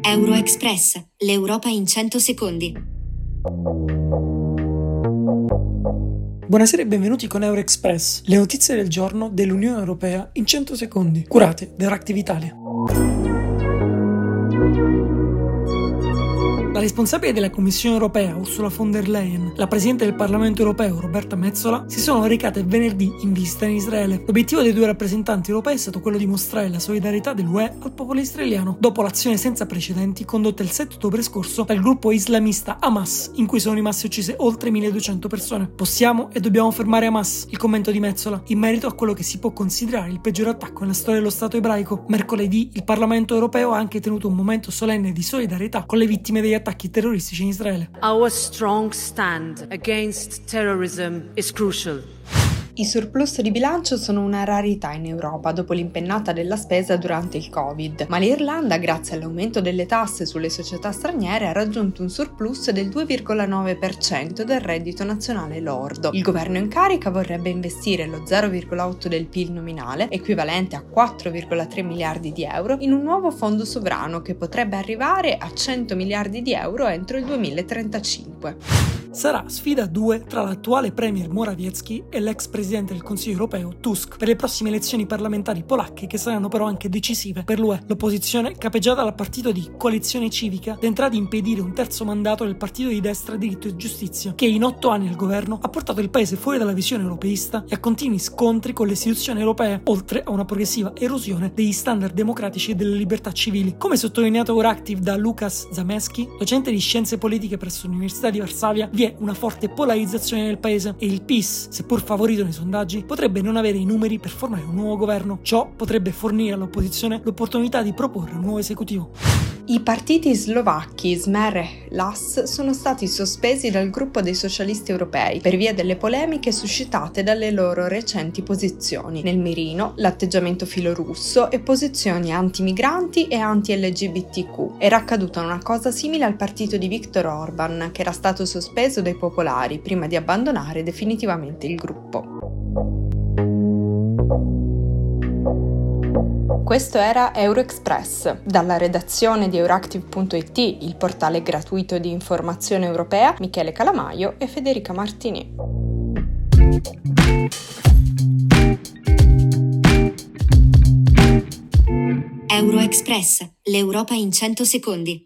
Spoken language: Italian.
Euroexpress, l'Europa in 100 secondi. Buonasera e benvenuti con Euroexpress, le notizie del giorno dell'Unione Europea in 100 secondi, curate da Reactive Italia. Responsabile della Commissione europea, Ursula von der Leyen, la Presidente del Parlamento europeo, Roberta Mezzola, si sono recate venerdì in visita in Israele. L'obiettivo dei due rappresentanti europei è stato quello di mostrare la solidarietà dell'UE al popolo israeliano, dopo l'azione senza precedenti condotta il 7 ottobre scorso dal gruppo islamista Hamas, in cui sono rimaste uccise oltre 1200 persone. Possiamo e dobbiamo fermare Hamas, il commento di Mezzola, in merito a quello che si può considerare il peggiore attacco nella storia dello Stato ebraico. Mercoledì il Parlamento europeo ha anche tenuto un momento solenne di solidarietà con le vittime degli attacchi Our strong stand against terrorism is crucial. I surplus di bilancio sono una rarità in Europa dopo l'impennata della spesa durante il Covid, ma l'Irlanda, grazie all'aumento delle tasse sulle società straniere, ha raggiunto un surplus del 2,9% del reddito nazionale lordo. Il governo in carica vorrebbe investire lo 0,8 del PIL nominale, equivalente a 4,3 miliardi di euro, in un nuovo fondo sovrano che potrebbe arrivare a 100 miliardi di euro entro il 2035 sarà sfida 2 tra l'attuale premier Morawiecki e l'ex presidente del Consiglio europeo Tusk per le prossime elezioni parlamentari polacche che saranno però anche decisive per l'UE. L'opposizione, capeggiata dal partito di coalizione civica, tenterà di impedire un terzo mandato del partito di destra Diritto e Giustizia, che in otto anni al governo ha portato il paese fuori dalla visione europeista e a continui scontri con le istituzioni europee, oltre a una progressiva erosione degli standard democratici e delle libertà civili. Come sottolineato ora active da Lukas Zameschi, docente di scienze politiche presso l'Università di Varsavia, vi è una forte polarizzazione nel paese e il PIS, seppur favorito nei sondaggi, potrebbe non avere i numeri per formare un nuovo governo. Ciò potrebbe fornire all'opposizione l'opportunità di proporre un nuovo esecutivo. I partiti slovacchi Smer e LAS sono stati sospesi dal gruppo dei socialisti europei per via delle polemiche suscitate dalle loro recenti posizioni. Nel mirino, l'atteggiamento filorusso e posizioni anti-migranti e anti-LGBTQ. Era accaduta una cosa simile al partito di Viktor Orban, che era stato sospeso dai popolari prima di abbandonare definitivamente il gruppo. Questo era Euroexpress. Dalla redazione di Euractiv.it, il portale gratuito di informazione europea, Michele Calamaio e Federica Martini. Euroexpress, l'Europa in 100 secondi.